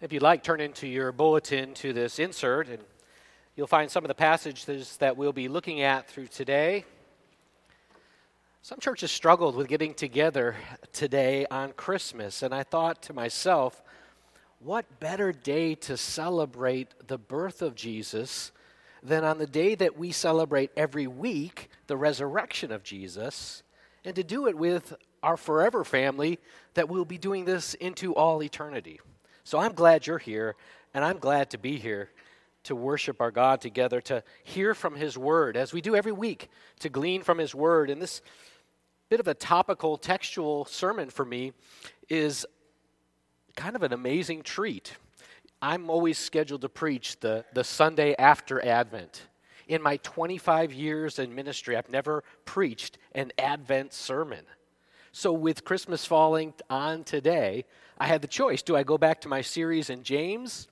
If you'd like, turn into your bulletin to this insert, and you'll find some of the passages that we'll be looking at through today. Some churches struggled with getting together today on Christmas, and I thought to myself, what better day to celebrate the birth of Jesus than on the day that we celebrate every week the resurrection of Jesus, and to do it with our forever family that we'll be doing this into all eternity. So I'm glad you're here, and I'm glad to be here to worship our God together, to hear from His Word, as we do every week, to glean from His Word. And this bit of a topical textual sermon for me is kind of an amazing treat. I'm always scheduled to preach the, the Sunday after Advent. In my 25 years in ministry, I've never preached an Advent sermon. So, with Christmas falling on today, I had the choice. Do I go back to my series in James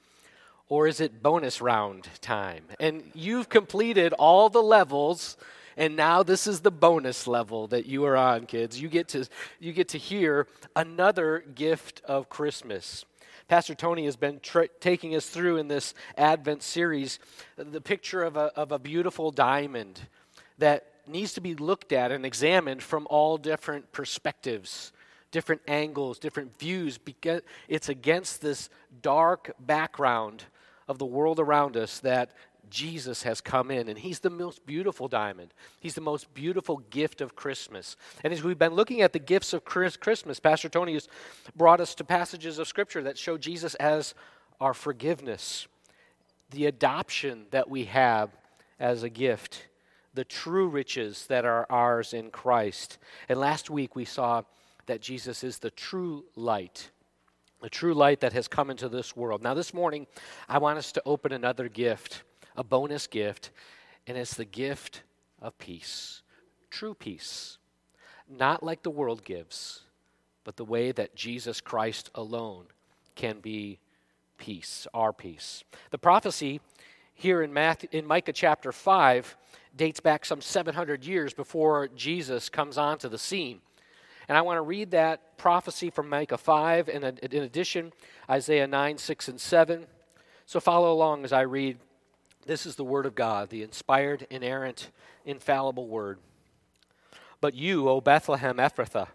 or is it bonus round time? And you've completed all the levels and now this is the bonus level that you are on kids. You get to you get to hear another gift of christmas. Pastor tony has been tra- taking us through in this advent series the picture of a, of a beautiful diamond that needs to be looked at and examined from all different perspectives different angles, different views, it's against this dark background of the world around us that Jesus has come in, and He's the most beautiful diamond. He's the most beautiful gift of Christmas. And as we've been looking at the gifts of Christmas, Pastor Tony has brought us to passages of Scripture that show Jesus as our forgiveness, the adoption that we have as a gift, the true riches that are ours in Christ. And last week we saw that Jesus is the true light, the true light that has come into this world. Now, this morning, I want us to open another gift, a bonus gift, and it's the gift of peace, true peace. Not like the world gives, but the way that Jesus Christ alone can be peace, our peace. The prophecy here in, Matthew, in Micah chapter 5 dates back some 700 years before Jesus comes onto the scene. And I want to read that prophecy from Micah 5, and in addition, Isaiah 9, 6, and 7. So follow along as I read. This is the Word of God, the inspired, inerrant, infallible Word. But you, O Bethlehem Ephrathah,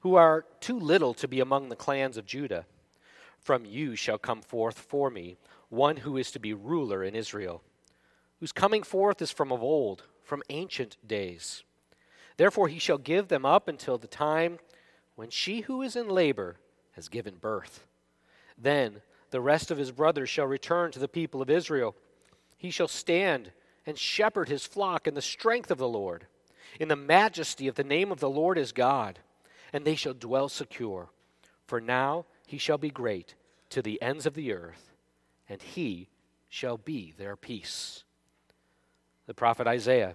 who are too little to be among the clans of Judah, from you shall come forth for me one who is to be ruler in Israel, whose coming forth is from of old, from ancient days. Therefore, he shall give them up until the time when she who is in labor has given birth. Then the rest of his brothers shall return to the people of Israel. He shall stand and shepherd his flock in the strength of the Lord, in the majesty of the name of the Lord his God, and they shall dwell secure. For now he shall be great to the ends of the earth, and he shall be their peace. The prophet Isaiah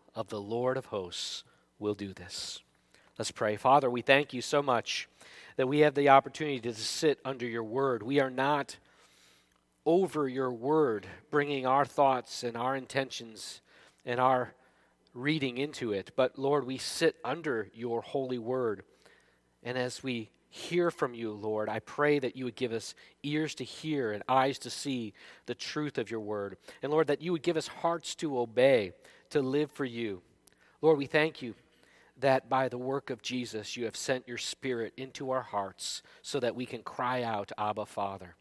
of the Lord of hosts will do this. Let's pray. Father, we thank you so much that we have the opportunity to sit under your word. We are not over your word, bringing our thoughts and our intentions and our reading into it. But Lord, we sit under your holy word. And as we hear from you, Lord, I pray that you would give us ears to hear and eyes to see the truth of your word. And Lord, that you would give us hearts to obey to live for you. Lord, we thank you that by the work of Jesus, you have sent your Spirit into our hearts so that we can cry out, Abba, Father.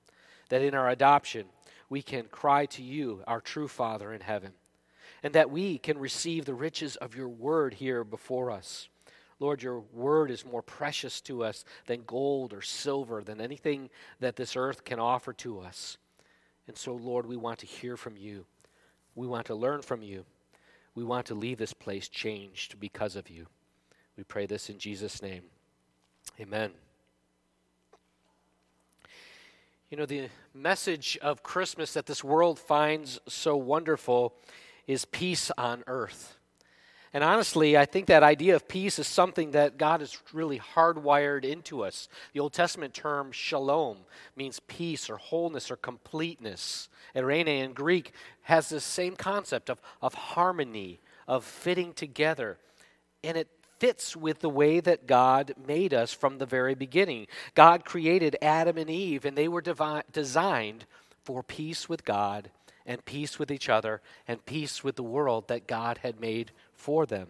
That in our adoption, we can cry to you, our true Father in heaven. And that we can receive the riches of your word here before us. Lord, your word is more precious to us than gold or silver, than anything that this earth can offer to us. And so, Lord, we want to hear from you. We want to learn from you. We want to leave this place changed because of you. We pray this in Jesus' name. Amen. You know, the message of Christmas that this world finds so wonderful is peace on earth. And honestly, I think that idea of peace is something that God has really hardwired into us. The Old Testament term shalom means peace or wholeness or completeness. Eirene in Greek has this same concept of, of harmony, of fitting together. And it fits with the way that God made us from the very beginning. God created Adam and Eve, and they were designed for peace with God and peace with each other and peace with the world that God had made for them.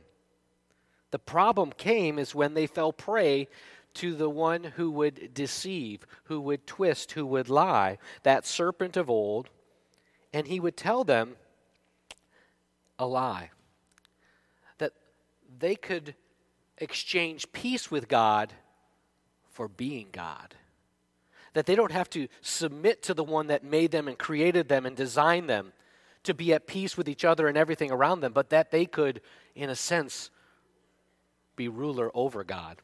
The problem came is when they fell prey to the one who would deceive, who would twist, who would lie, that serpent of old, and he would tell them a lie. That they could exchange peace with God for being God. That they don't have to submit to the one that made them and created them and designed them to be at peace with each other and everything around them, but that they could, in a sense, be ruler over God.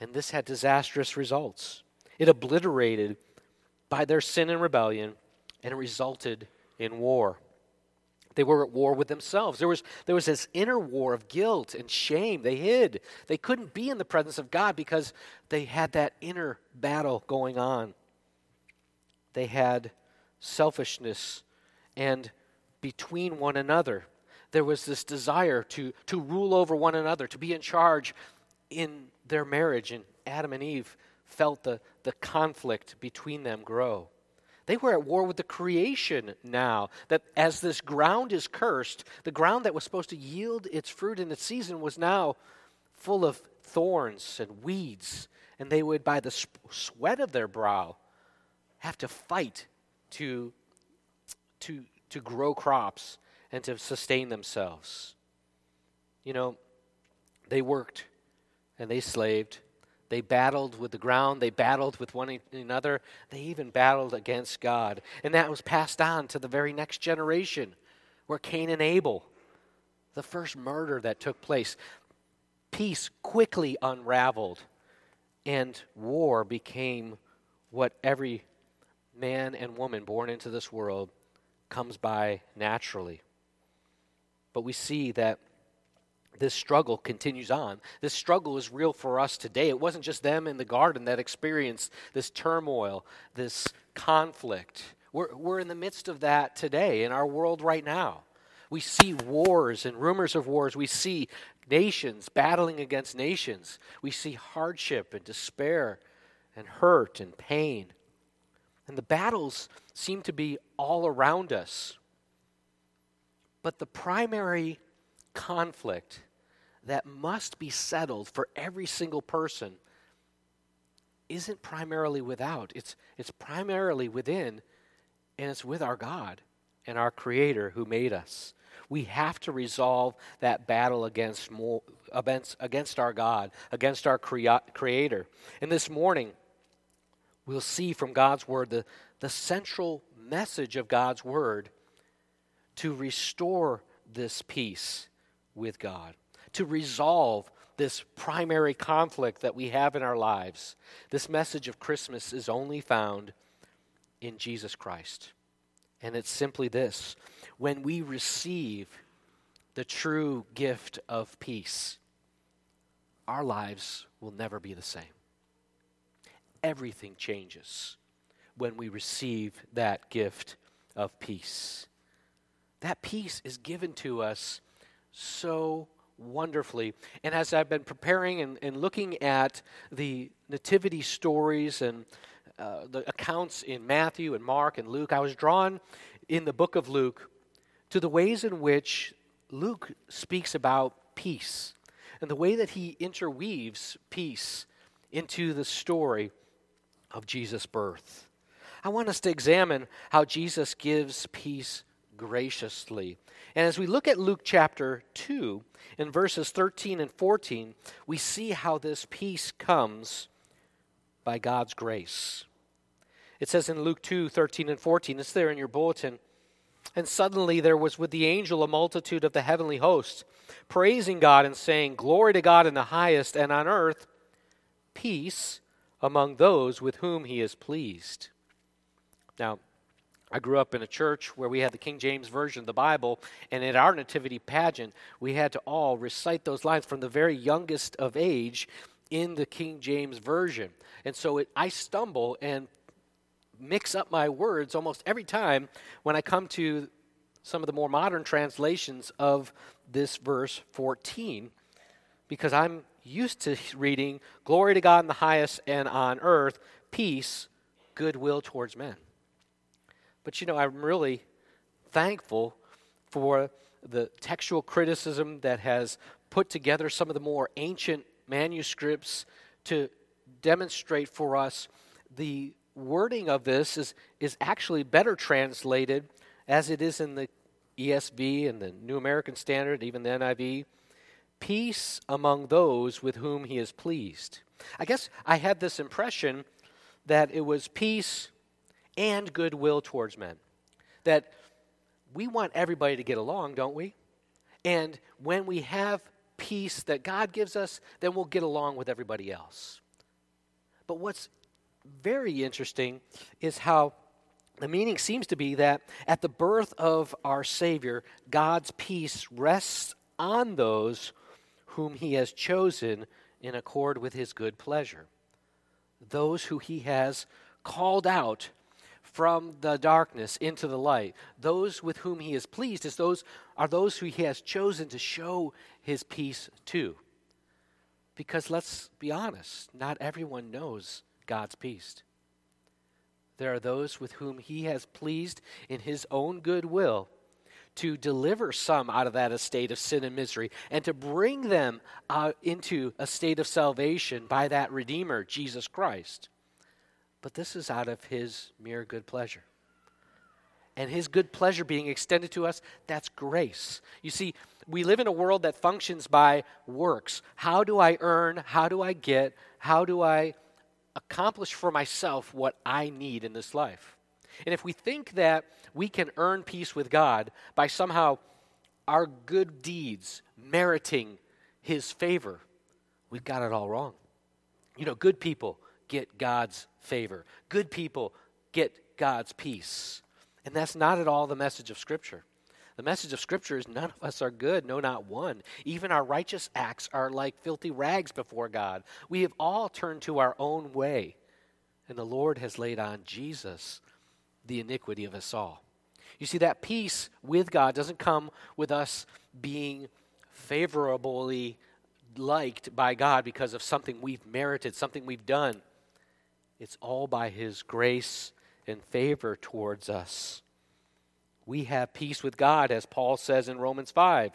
And this had disastrous results. It obliterated by their sin and rebellion, and it resulted in war. They were at war with themselves. There was, there was this inner war of guilt and shame. They hid. They couldn't be in the presence of God because they had that inner battle going on. They had selfishness and between one another. There was this desire to, to rule over one another, to be in charge in their marriage. And Adam and Eve felt the, the conflict between them grow. They were at war with the creation now. That as this ground is cursed, the ground that was supposed to yield its fruit in its season was now full of thorns and weeds. And they would, by the sweat of their brow, have to fight to, to, to grow crops and to sustain themselves. You know, they worked and they slaved they battled with the ground, they battled with one another, they even battled against God. And that was passed on to the very next generation, where Cain and Abel, the first murder that took place, peace quickly unraveled, and war became what every man and woman born into this world comes by naturally. But we see that this struggle continues on. This struggle is real for us today. It wasn't just them in the garden that experienced this turmoil, this conflict. We're, we're in the midst of that today in our world right now. We see wars and rumors of wars. We see nations battling against nations. We see hardship and despair and hurt and pain. And the battles seem to be all around us. But the primary conflict that must be settled for every single person isn't primarily without, it's, it's primarily within, and it's with our God and our Creator who made us. We have to resolve that battle against, more, against, against our God, against our crea- Creator. And this morning, we'll see from God's Word the, the central message of God's Word to restore this peace with God to resolve this primary conflict that we have in our lives. This message of Christmas is only found in Jesus Christ. And it's simply this when we receive the true gift of peace, our lives will never be the same. Everything changes when we receive that gift of peace. That peace is given to us so wonderfully. And as I've been preparing and, and looking at the nativity stories and uh, the accounts in Matthew and Mark and Luke, I was drawn in the book of Luke to the ways in which Luke speaks about peace and the way that he interweaves peace into the story of Jesus' birth. I want us to examine how Jesus gives peace graciously. And as we look at Luke chapter 2, in verses 13 and 14, we see how this peace comes by God's grace. It says in Luke 2 13 and 14, it's there in your bulletin. And suddenly there was with the angel a multitude of the heavenly hosts, praising God and saying, Glory to God in the highest, and on earth peace among those with whom he is pleased. Now, I grew up in a church where we had the King James Version of the Bible, and at our nativity pageant, we had to all recite those lines from the very youngest of age in the King James Version. And so it, I stumble and mix up my words almost every time when I come to some of the more modern translations of this verse 14 because I'm used to reading glory to God in the highest and on earth, peace, goodwill towards men. But you know, I'm really thankful for the textual criticism that has put together some of the more ancient manuscripts to demonstrate for us the wording of this is, is actually better translated as it is in the ESV and the New American Standard, even the NIV. Peace among those with whom he is pleased. I guess I had this impression that it was peace and goodwill towards men. That we want everybody to get along, don't we? And when we have peace that God gives us, then we'll get along with everybody else. But what's very interesting is how the meaning seems to be that at the birth of our Savior, God's peace rests on those whom He has chosen in accord with His good pleasure. Those who He has called out from the darkness into the light. Those with whom He is pleased is those, are those who He has chosen to show His peace to. Because let's be honest, not everyone knows God's peace. There are those with whom he has pleased in his own good will to deliver some out of that estate of sin and misery and to bring them uh, into a state of salvation by that Redeemer, Jesus Christ. But this is out of his mere good pleasure. And his good pleasure being extended to us, that's grace. You see, we live in a world that functions by works. How do I earn? How do I get? How do I accomplish for myself what I need in this life. And if we think that we can earn peace with God by somehow our good deeds meriting His favor, we've got it all wrong. You know, good people get God's favor, good people get God's peace. And that's not at all the message of Scripture. The message of Scripture is none of us are good, no, not one. Even our righteous acts are like filthy rags before God. We have all turned to our own way, and the Lord has laid on Jesus the iniquity of us all. You see, that peace with God doesn't come with us being favorably liked by God because of something we've merited, something we've done. It's all by His grace and favor towards us we have peace with God, as Paul says in Romans 5.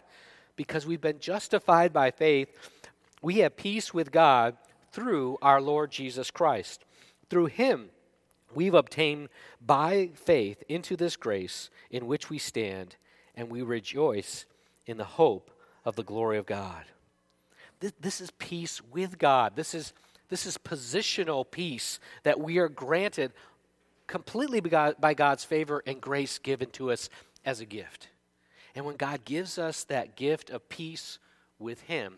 Because we've been justified by faith, we have peace with God through our Lord Jesus Christ. Through him, we've obtained by faith into this grace in which we stand, and we rejoice in the hope of the glory of God. This, this is peace with God. This is, this is positional peace that we are granted completely by God's favor and grace given to us as a gift. And when God gives us that gift of peace with Him,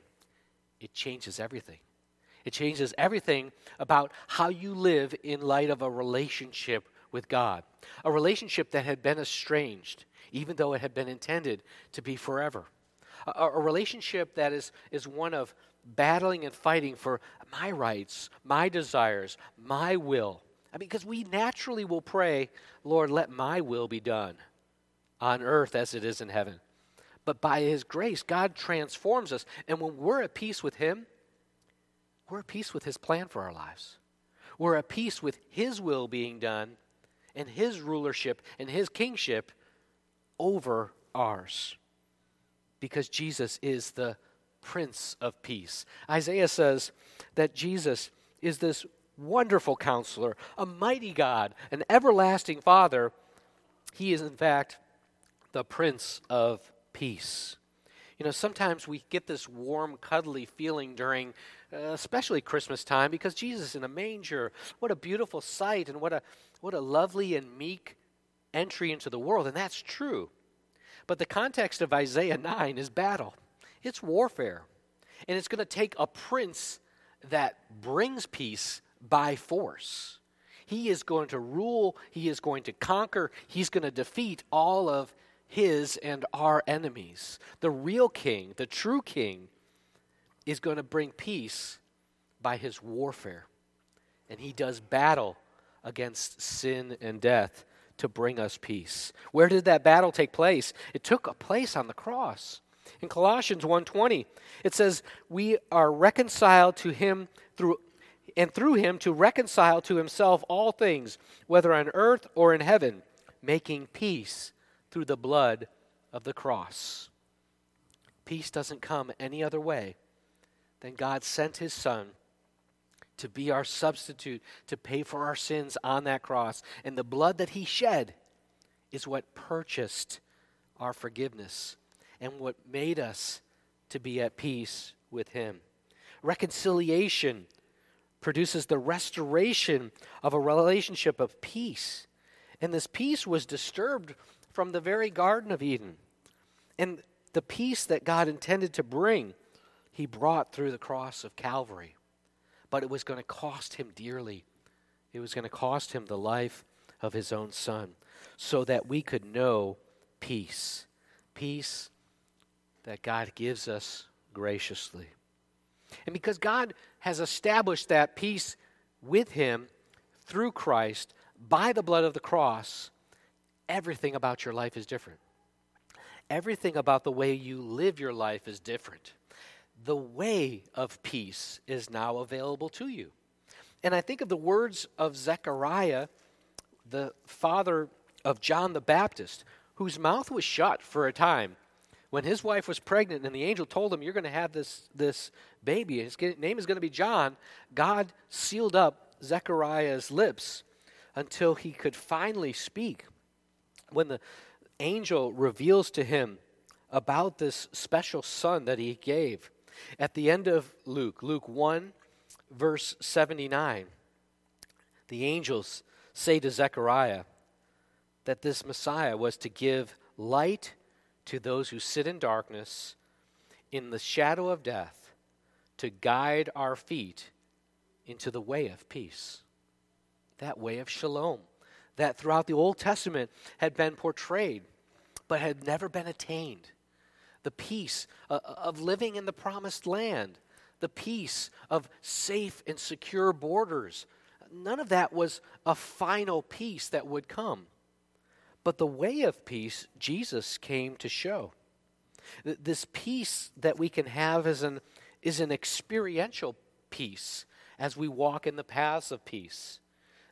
it changes everything. It changes everything about how you live in light of a relationship with God, a relationship that had been estranged, even though it had been intended to be forever. A, a relationship that is, is one of battling and fighting for my rights, my desires, my will, I mean, because we naturally will pray, Lord, let my will be done on earth as it is in heaven. But by His grace, God transforms us. And when we're at peace with Him, we're at peace with His plan for our lives. We're at peace with His will being done and His rulership and His kingship over ours. Because Jesus is the Prince of Peace. Isaiah says that Jesus is this wonderful counselor, a mighty God, an everlasting Father. He is, in fact, the Prince of Peace. You know, sometimes we get this warm, cuddly feeling during, uh, especially Christmas time, because Jesus in a manger. What a beautiful sight, and what a what a lovely and meek entry into the world, and that's true. But the context of Isaiah 9 is battle. It's warfare. And it's going to take a prince that brings peace by force. He is going to rule, He is going to conquer, He's going to defeat all of His and our enemies. The real King, the true King, is going to bring peace by His warfare. And He does battle against sin and death to bring us peace. Where did that battle take place? It took place on the cross. In Colossians 1:20, it says, "We are reconciled to him through and through him to reconcile to himself all things, whether on earth or in heaven, making peace through the blood of the cross." Peace doesn't come any other way than God sent his son to be our substitute, to pay for our sins on that cross. And the blood that he shed is what purchased our forgiveness and what made us to be at peace with him. Reconciliation produces the restoration of a relationship of peace. And this peace was disturbed from the very Garden of Eden. And the peace that God intended to bring, he brought through the cross of Calvary but it was going to cost him dearly. It was going to cost him the life of his own son so that we could know peace. Peace that God gives us graciously. And because God has established that peace with him through Christ by the blood of the cross, everything about your life is different. Everything about the way you live your life is different the way of peace is now available to you. And I think of the words of Zechariah, the father of John the Baptist, whose mouth was shut for a time when his wife was pregnant and the angel told him, You're going to have this, this baby, his name is going to be John. God sealed up Zechariah's lips until he could finally speak. When the angel reveals to him about this special son that he gave, at the end of Luke, Luke 1, verse 79, the angels say to Zechariah that this Messiah was to give light to those who sit in darkness, in the shadow of death, to guide our feet into the way of peace. That way of shalom, that throughout the Old Testament had been portrayed, but had never been attained the peace uh, uh, of living in the promised land, the peace of safe and secure borders. None of that was a final peace that would come. But the way of peace, Jesus came to show. This peace that we can have is an, is an experiential peace as we walk in the paths of peace.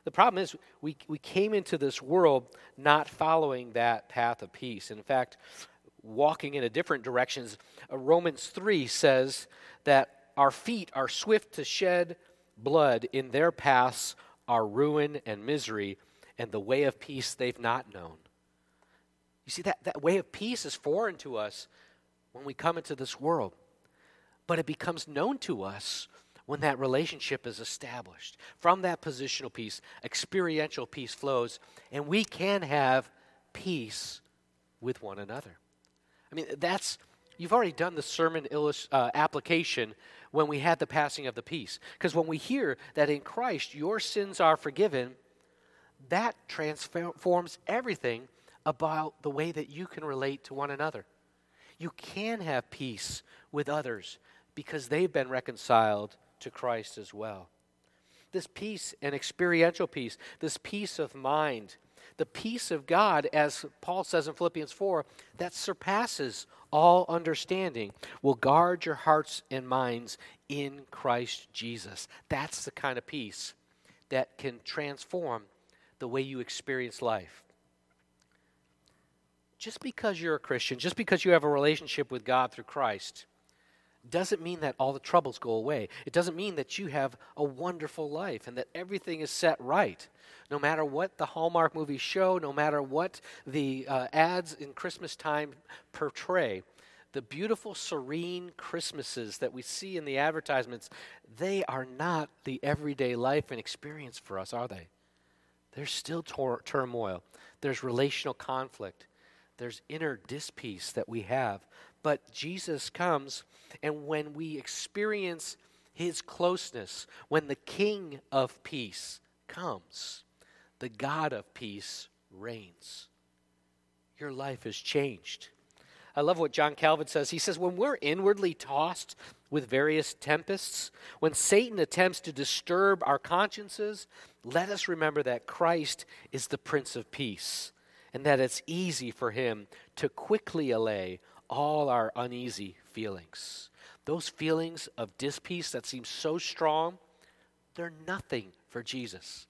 The problem is, we, we came into this world not following that path of peace. In fact, walking in a different directions. Uh, Romans 3 says that our feet are swift to shed blood, in their paths are ruin and misery, and the way of peace they've not known. You see, that, that way of peace is foreign to us when we come into this world, but it becomes known to us when that relationship is established. From that positional peace, experiential peace flows, and we can have peace with one another. I mean, that's, you've already done the sermon illust- uh, application when we had the passing of the peace. Because when we hear that in Christ your sins are forgiven, that transforms everything about the way that you can relate to one another. You can have peace with others because they've been reconciled to Christ as well. This peace and experiential peace, this peace of mind, the peace of God, as Paul says in Philippians 4, that surpasses all understanding, will guard your hearts and minds in Christ Jesus. That's the kind of peace that can transform the way you experience life. Just because you're a Christian, just because you have a relationship with God through Christ, doesn't mean that all the troubles go away. It doesn't mean that you have a wonderful life and that everything is set right. No matter what the Hallmark movies show, no matter what the uh, ads in Christmas time portray, the beautiful, serene Christmases that we see in the advertisements, they are not the everyday life and experience for us, are they? There's still tor- turmoil, there's relational conflict, there's inner dispeace that we have. But Jesus comes, and when we experience his closeness, when the King of peace comes, the God of peace reigns. Your life has changed. I love what John Calvin says. He says, When we're inwardly tossed with various tempests, when Satan attempts to disturb our consciences, let us remember that Christ is the Prince of Peace and that it's easy for him to quickly allay all our uneasy feelings. Those feelings of dispeace that seem so strong, they're nothing for Jesus.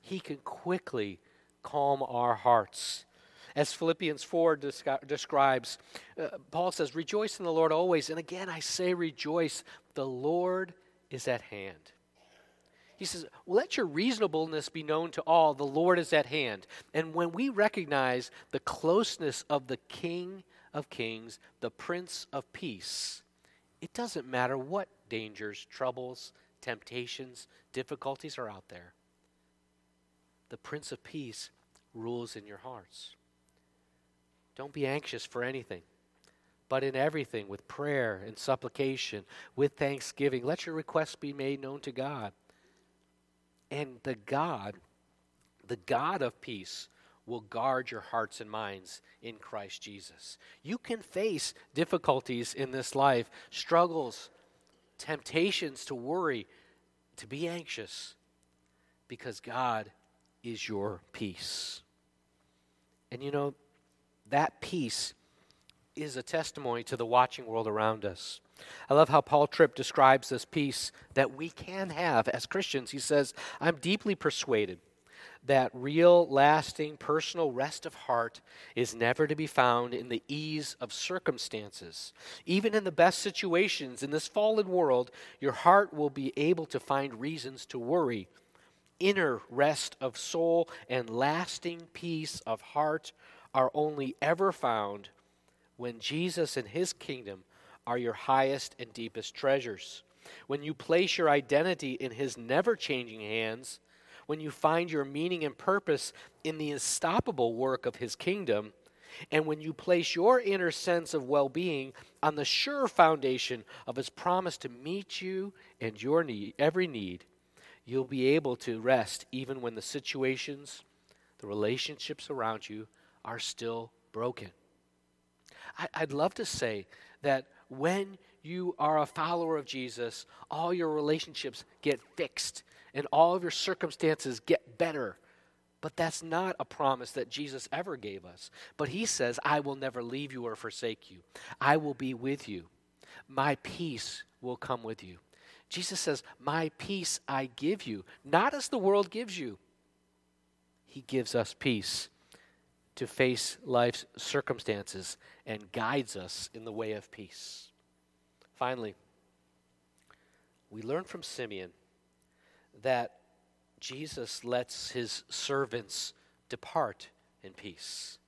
He can quickly calm our hearts. As Philippians 4 descri- describes, uh, Paul says, Rejoice in the Lord always. And again, I say rejoice. The Lord is at hand. He says, Let your reasonableness be known to all. The Lord is at hand. And when we recognize the closeness of the King of Kings, the Prince of Peace, it doesn't matter what dangers, troubles, temptations, difficulties are out there. The Prince of Peace rules in your hearts. Don't be anxious for anything, but in everything, with prayer and supplication, with thanksgiving, let your requests be made known to God. And the God, the God of peace, will guard your hearts and minds in Christ Jesus. You can face difficulties in this life, struggles, temptations to worry, to be anxious, because God is your peace. And you know, that peace is a testimony to the watching world around us. I love how Paul Tripp describes this peace that we can have as Christians. He says, I'm deeply persuaded that real, lasting, personal rest of heart is never to be found in the ease of circumstances. Even in the best situations in this fallen world, your heart will be able to find reasons to worry. Inner rest of soul and lasting peace of heart are only ever found when Jesus and his kingdom are your highest and deepest treasures. When you place your identity in his never changing hands, when you find your meaning and purpose in the unstoppable work of his kingdom, and when you place your inner sense of well being on the sure foundation of his promise to meet you and your need, every need, you'll be able to rest even when the situations, the relationships around you are still broken. I, would love to say that when you are a follower of Jesus, all your relationships get fixed and all of your circumstances get better. But that's not a promise that Jesus ever gave us. But he says, I will never leave you or forsake you. I will be with you. My peace will come with you. Jesus says, My peace I give you, not as the world gives you. He gives us peace to face life's circumstances and guides us in the way of peace. Finally, we learn from Simeon that Jesus lets his servants depart in peace.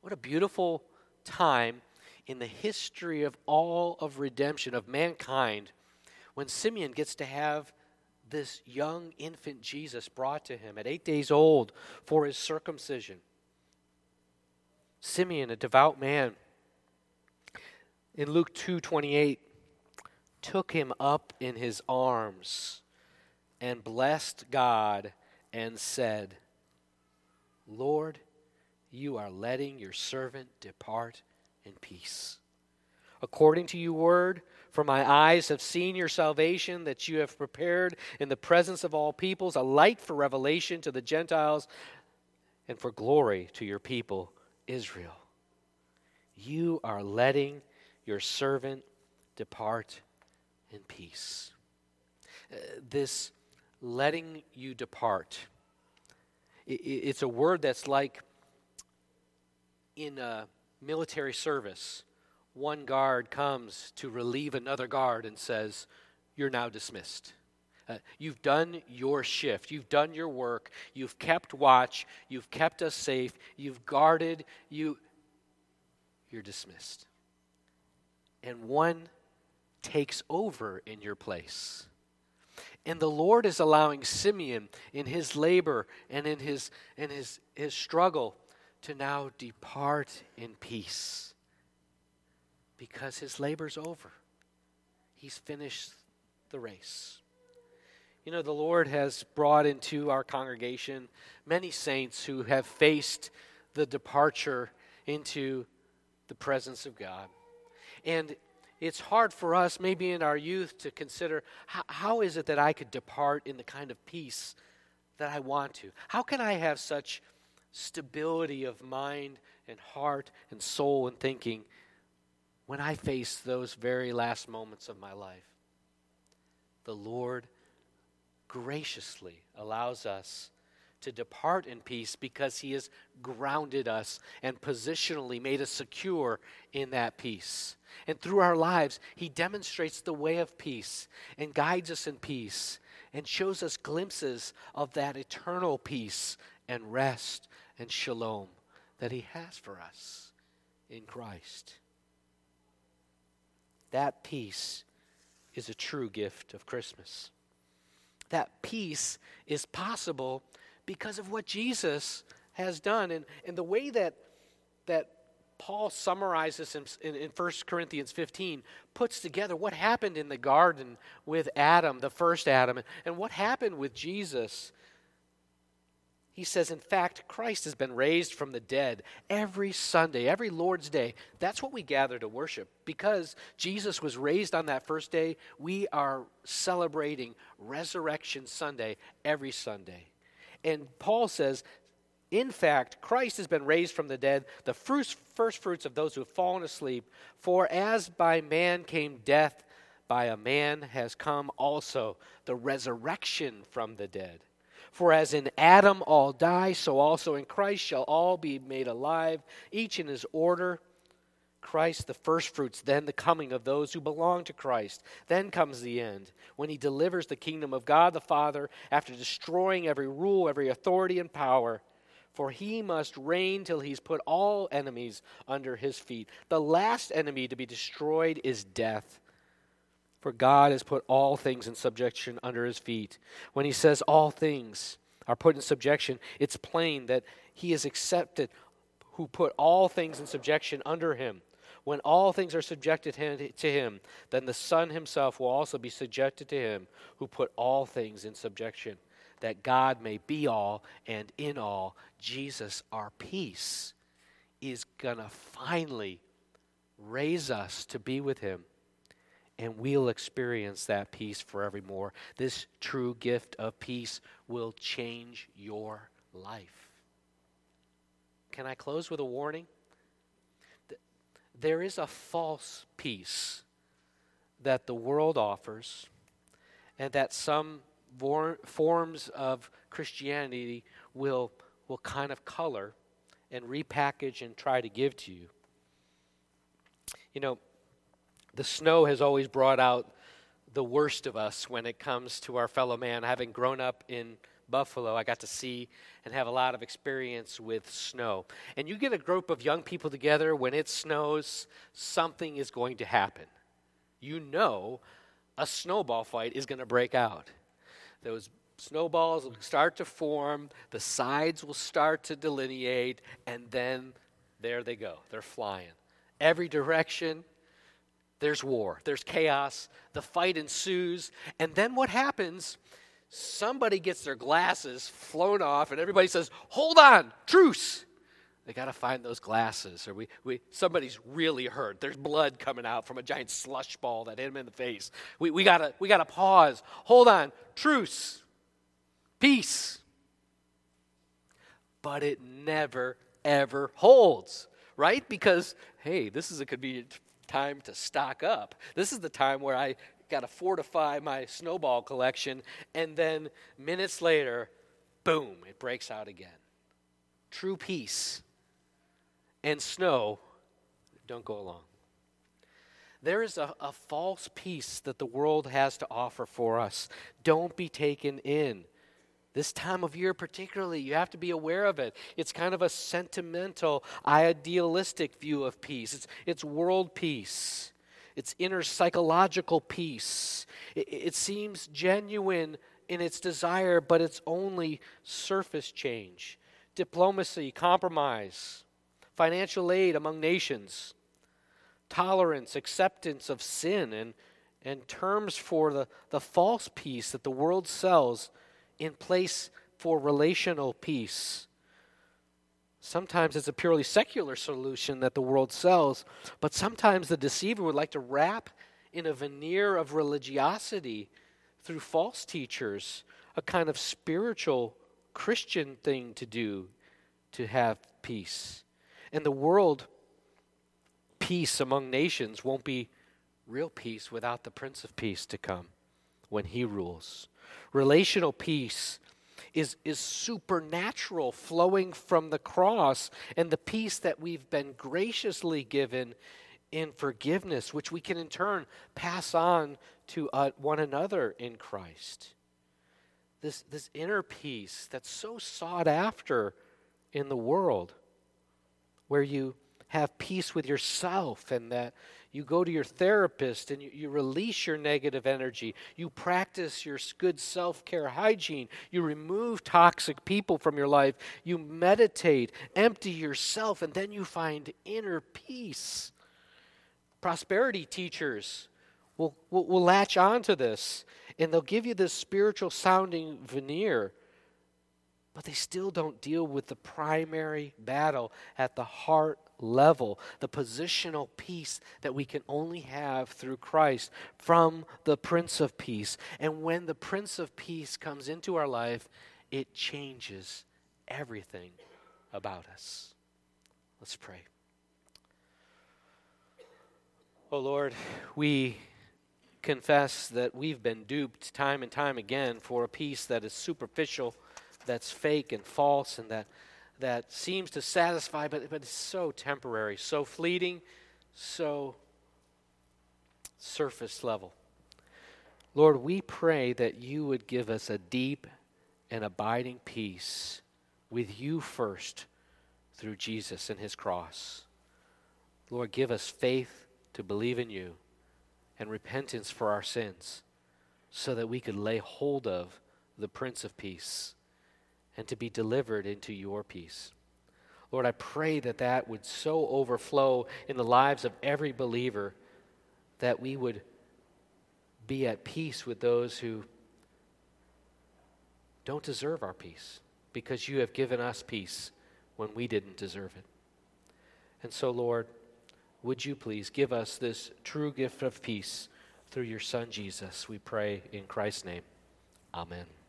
What a beautiful time in the history of all of redemption of mankind when Simeon gets to have this young infant Jesus brought to him at eight days old for his circumcision. Simeon, a devout man, in Luke 2:28 took him up in his arms and blessed God and said, Lord, you are letting your servant depart in peace. According to your word, for my eyes have seen your salvation that you have prepared in the presence of all peoples, a light for revelation to the Gentiles and for glory to your people Israel. You are letting your servant depart in peace. Uh, this letting you depart, it, it's a word that's like in a military service. One guard comes to relieve another guard and says, You're now dismissed. Uh, you've done your shift. You've done your work. You've kept watch. You've kept us safe. You've guarded. You, you're dismissed. And one takes over in your place. And the Lord is allowing Simeon in his labor and in his, in his, his struggle to now depart in peace because his labor's over. He's finished the race. You know, the Lord has brought into our congregation many saints who have faced the departure into the presence of God. And it's hard for us, maybe in our youth, to consider how, how is it that I could depart in the kind of peace that I want to? How can I have such stability of mind and heart and soul and thinking when I face those very last moments of my life? The Lord graciously allows us to depart in peace because he has grounded us and positionally made us secure in that peace. And through our lives, he demonstrates the way of peace and guides us in peace and shows us glimpses of that eternal peace and rest and shalom that he has for us in Christ. That peace is a true gift of Christmas that peace is possible because of what Jesus has done. And, and the way that, that Paul summarizes in, in, in 1 Corinthians 15, puts together what happened in the garden with Adam, the first Adam, and what happened with Jesus he says, in fact, Christ has been raised from the dead every Sunday, every Lord's Day. That's what we gather to worship. Because Jesus was raised on that first day, we are celebrating Resurrection Sunday every Sunday. And Paul says, in fact, Christ has been raised from the dead, the first, fruits of those who have fallen asleep. For as by man came death, by a man has come also the resurrection from the dead. For as in Adam all die, so also in Christ shall all be made alive, each in his order. Christ the firstfruits, then the coming of those who belong to Christ. Then comes the end, when he delivers the kingdom of God the Father after destroying every rule, every authority, and power. For he must reign till he's put all enemies under his feet. The last enemy to be destroyed is death. For God has put all things in subjection under his feet. When he says all things are put in subjection, it's plain that he is accepted who put all things in subjection under him. When all things are subjected to him, then the Son himself will also be subjected to him who put all things in subjection, that God may be all and in all. Jesus, our peace, is going to finally raise us to be with him and we'll experience that peace forevermore. This true gift of peace will change your life. Can I close with a warning? There is a false peace that the world offers, and that some forms of Christianity will, will kind of color and repackage and try to give to you. You know, the snow has always brought out the worst of us when it comes to our fellow man. Having grown up in Buffalo, I got to see and have a lot of experience with snow. And you get a group of young people together, when it snows, something is going to happen. You know a snowball fight is going to break out. Those snowballs will start to form, the sides will start to delineate, and then there they go. They're flying. Every direction, there's war, there's chaos, the fight ensues, and then what happens? Somebody gets their glasses flown off, and everybody says, Hold on, truce. They got to find those glasses, or we, we, somebody's really hurt. There's blood coming out from a giant slush ball that hit him in the face. We, we got to we gotta pause. Hold on, truce, peace. But it never, ever holds, right? Because, hey, this is a convenient time to stock up. This is the time where I got to fortify my snowball collection, and then minutes later, boom, it breaks out again. True peace and snow don't go along. There is a, a false peace that the world has to offer for us. Don't be taken in. This time of year, particularly, you have to be aware of it. It's kind of a sentimental, idealistic view of peace. It's, it's world peace, it's inner psychological peace. It, it seems genuine in its desire, but it's only surface change. Diplomacy, compromise, financial aid among nations, tolerance, acceptance of sin, and, and terms for the, the false peace that the world sells in place for relational peace. Sometimes it's a purely secular solution that the world sells, but sometimes the deceiver would like to wrap in a veneer of religiosity through false teachers, a kind of spiritual Christian thing to do to have peace. And the world peace among nations won't be real peace without the Prince of Peace to come when he rules. Relational peace is, is supernatural, flowing from the cross, and the peace that we've been graciously given in forgiveness, which we can in turn pass on to uh, one another in Christ. This, this inner peace that's so sought after in the world, where you have peace with yourself and that you go to your therapist and you, you release your negative energy. You practice your good self care hygiene. You remove toxic people from your life. You meditate, empty yourself, and then you find inner peace. Prosperity teachers will, will, will latch onto this and they'll give you this spiritual sounding veneer but they still don't deal with the primary battle at the heart level, the positional peace that we can only have through Christ from the Prince of Peace. And when the Prince of Peace comes into our life, it changes everything about us. Let's pray. Oh Lord, we confess that we've been duped time and time again for a peace that is superficial, that's fake and false, and that that seems to satisfy, but, but it's so temporary, so fleeting, so surface level. Lord, we pray that you would give us a deep and abiding peace with you first through Jesus and his cross. Lord, give us faith to believe in you and repentance for our sins so that we could lay hold of the Prince of Peace and to be delivered into your peace. Lord, I pray that that would so overflow in the lives of every believer that we would be at peace with those who don't deserve our peace because you have given us peace when we didn't deserve it. And so, Lord, would you please give us this true gift of peace through your Son Jesus? We pray in Christ's name. Amen.